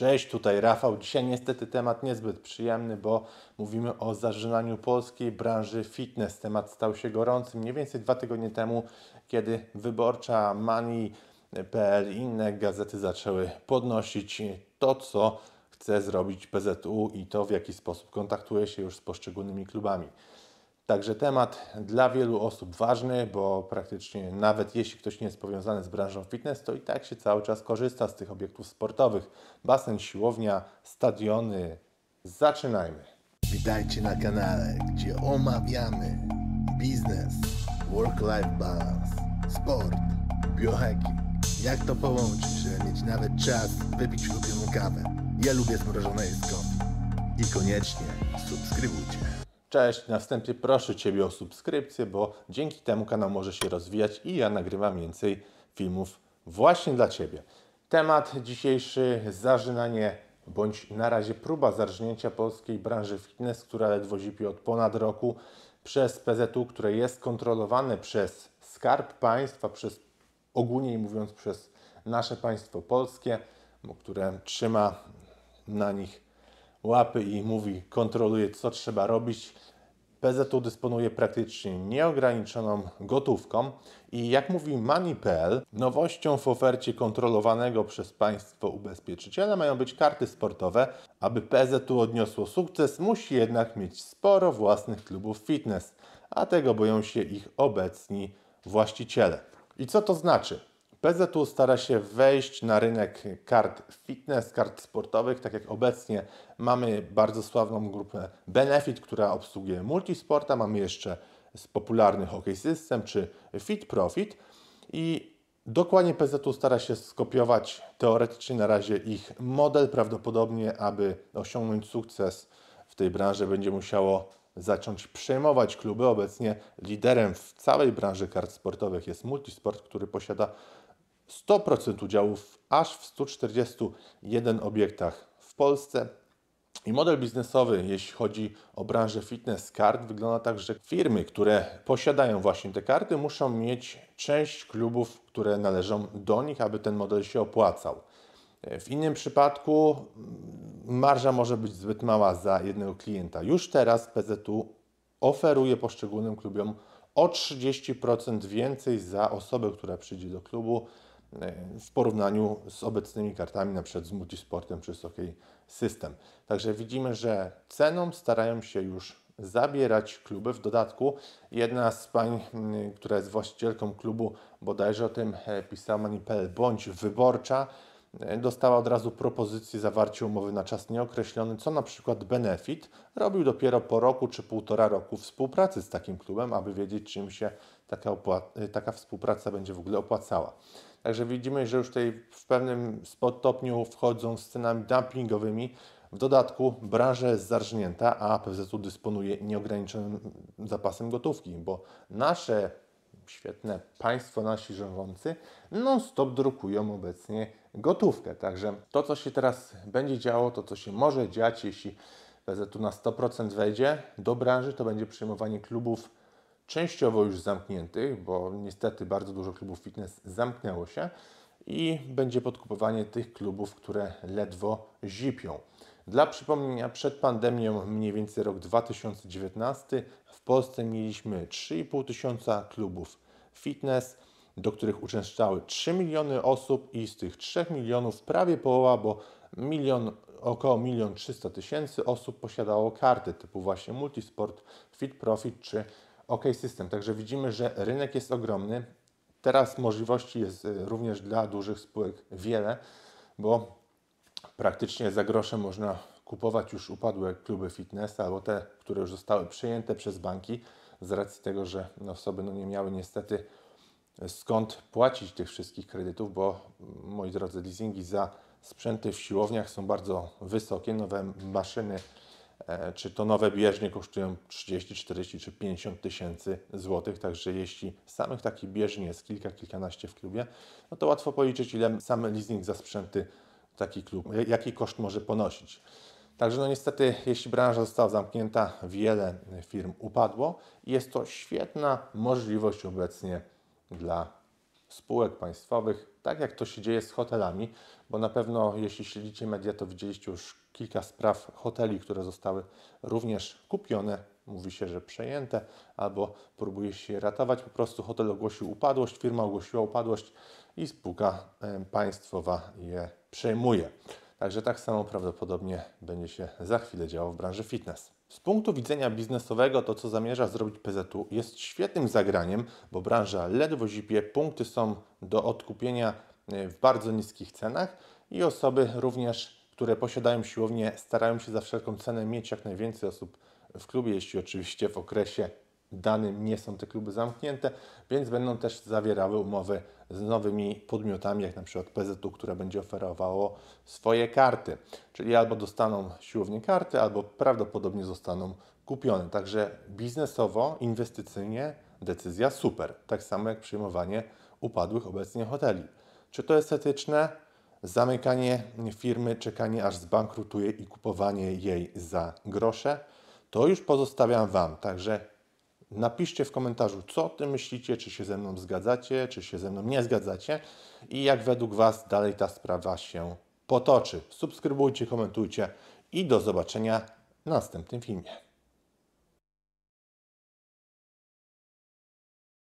Cześć, tutaj Rafał. Dzisiaj niestety temat niezbyt przyjemny, bo mówimy o zażynaniu polskiej branży fitness. Temat stał się gorący mniej więcej dwa tygodnie temu, kiedy Wyborcza, Money.pl i inne gazety zaczęły podnosić to, co chce zrobić PZU i to, w jaki sposób kontaktuje się już z poszczególnymi klubami. Także temat dla wielu osób ważny, bo praktycznie nawet jeśli ktoś nie jest powiązany z branżą fitness, to i tak się cały czas korzysta z tych obiektów sportowych. Basen, siłownia, stadiony. Zaczynajmy. Witajcie na kanale, gdzie omawiamy biznes, work-life balance, sport, biohacking. Jak to połączyć, żeby mieć nawet czas wypić ulubioną kawę. Ja lubię zmrożone jedzko. I koniecznie subskrybujcie. Cześć, na wstępie proszę Ciebie o subskrypcję, bo dzięki temu kanał może się rozwijać i ja nagrywam więcej filmów właśnie dla Ciebie. Temat dzisiejszy zażynanie bądź na razie próba zarżnięcia polskiej branży fitness, która ledwo zipie od ponad roku przez PZU, które jest kontrolowane przez Skarb Państwa, przez ogólnie mówiąc przez nasze państwo polskie, które trzyma na nich łapy i mówi, kontroluje co trzeba robić. PZU dysponuje praktycznie nieograniczoną gotówką i jak mówi Money.pl, nowością w ofercie kontrolowanego przez państwo ubezpieczyciela mają być karty sportowe. Aby PZU odniosło sukces, musi jednak mieć sporo własnych klubów fitness, a tego boją się ich obecni właściciele. I co to znaczy? PZU stara się wejść na rynek kart fitness, kart sportowych, tak jak obecnie mamy bardzo sławną grupę Benefit, która obsługuje multisporta, mamy jeszcze z popularnych Hockey System czy Fit Profit. I dokładnie PZU stara się skopiować teoretycznie na razie ich model, prawdopodobnie aby osiągnąć sukces w tej branży. Będzie musiało zacząć przejmować kluby. Obecnie liderem w całej branży kart sportowych jest Multisport, który posiada 100% udziałów aż w 141 obiektach w Polsce. I model biznesowy, jeśli chodzi o branżę fitness kart, wygląda tak, że firmy, które posiadają właśnie te karty, muszą mieć część klubów, które należą do nich, aby ten model się opłacał. W innym przypadku marża może być zbyt mała za jednego klienta. Już teraz PZU oferuje poszczególnym klubom o 30% więcej za osobę, która przyjdzie do klubu w porównaniu z obecnymi kartami, na przykład z multisportem czy OK System. Także widzimy, że ceną starają się już zabierać kluby. W dodatku jedna z pań, mm, która jest właścicielką klubu, bodajże o tym e, pisała Manipel, bądź wyborcza, e, dostała od razu propozycję zawarcia umowy na czas nieokreślony, co na przykład Benefit robił dopiero po roku czy półtora roku współpracy z takim klubem, aby wiedzieć, czym się taka, e, taka współpraca będzie w ogóle opłacała. Także widzimy, że już tutaj w pewnym stopniu wchodzą scenami dumpingowymi. W dodatku branża jest zarżnięta, a PZU dysponuje nieograniczonym zapasem gotówki, bo nasze świetne państwo, nasi rządzący non-stop drukują obecnie gotówkę. Także to, co się teraz będzie działo, to co się może dziać, jeśli PZU na 100% wejdzie do branży, to będzie przyjmowanie klubów częściowo już zamkniętych, bo niestety bardzo dużo klubów fitness zamknęło się i będzie podkupowanie tych klubów, które ledwo zipią. Dla przypomnienia, przed pandemią, mniej więcej rok 2019, w Polsce mieliśmy 3,5 tysiąca klubów fitness, do których uczęszczały 3 miliony osób i z tych 3 milionów prawie połowa, bo milion, około 1 300 tysięcy osób posiadało karty typu właśnie Multisport, Fit Profit czy OK System. Także widzimy, że rynek jest ogromny. Teraz możliwości jest y, również dla dużych spółek wiele, bo praktycznie za grosze można kupować już upadłe kluby fitness albo te, które już zostały przejęte przez banki z racji tego, że osoby no, nie miały niestety skąd płacić tych wszystkich kredytów, bo moi drodzy, leasingi za sprzęty w siłowniach są bardzo wysokie, nowe maszyny czy to nowe bieżnie kosztują 30, 40 czy 50 tysięcy złotych, także jeśli samych takich bieżni jest kilka, kilkanaście w klubie, no to łatwo policzyć, ile sam leasing za sprzęty taki klub, jaki koszt może ponosić. Także no niestety, jeśli branża została zamknięta, wiele firm upadło i jest to świetna możliwość obecnie dla spółek państwowych, tak jak to się dzieje z hotelami, bo na pewno jeśli śledzicie media, to widzieliście już kilka spraw hoteli, które zostały również kupione, mówi się, że przejęte, albo próbuje się ratować. Po prostu hotel ogłosił upadłość, firma ogłosiła upadłość i spółka państwowa je przejmuje. Także tak samo prawdopodobnie będzie się za chwilę działo w branży fitness. Z punktu widzenia biznesowego to, co zamierza zrobić PZU, jest świetnym zagraniem, bo branża ledwo zipie, punkty są do odkupienia w bardzo niskich cenach i osoby również, które posiadają siłownię, starają się za wszelką cenę mieć jak najwięcej osób w klubie, jeśli oczywiście w okresie danym nie są te kluby zamknięte, więc będą też zawierały umowy z nowymi podmiotami, jak na przykład PZU, które będzie oferowało swoje karty. Czyli albo dostaną siłownie karty, albo prawdopodobnie zostaną kupione. Także biznesowo, inwestycyjnie decyzja super. Tak samo jak przyjmowanie upadłych obecnie hoteli. Czy to jest etyczne? Zamykanie firmy, czekanie aż zbankrutuje i kupowanie jej za grosze? To już pozostawiam Wam. Także Napiszcie w komentarzu, co Ty myślicie, czy się ze mną zgadzacie, czy się ze mną nie zgadzacie i jak według Was dalej ta sprawa się potoczy. Subskrybujcie, komentujcie i do zobaczenia w następnym filmie.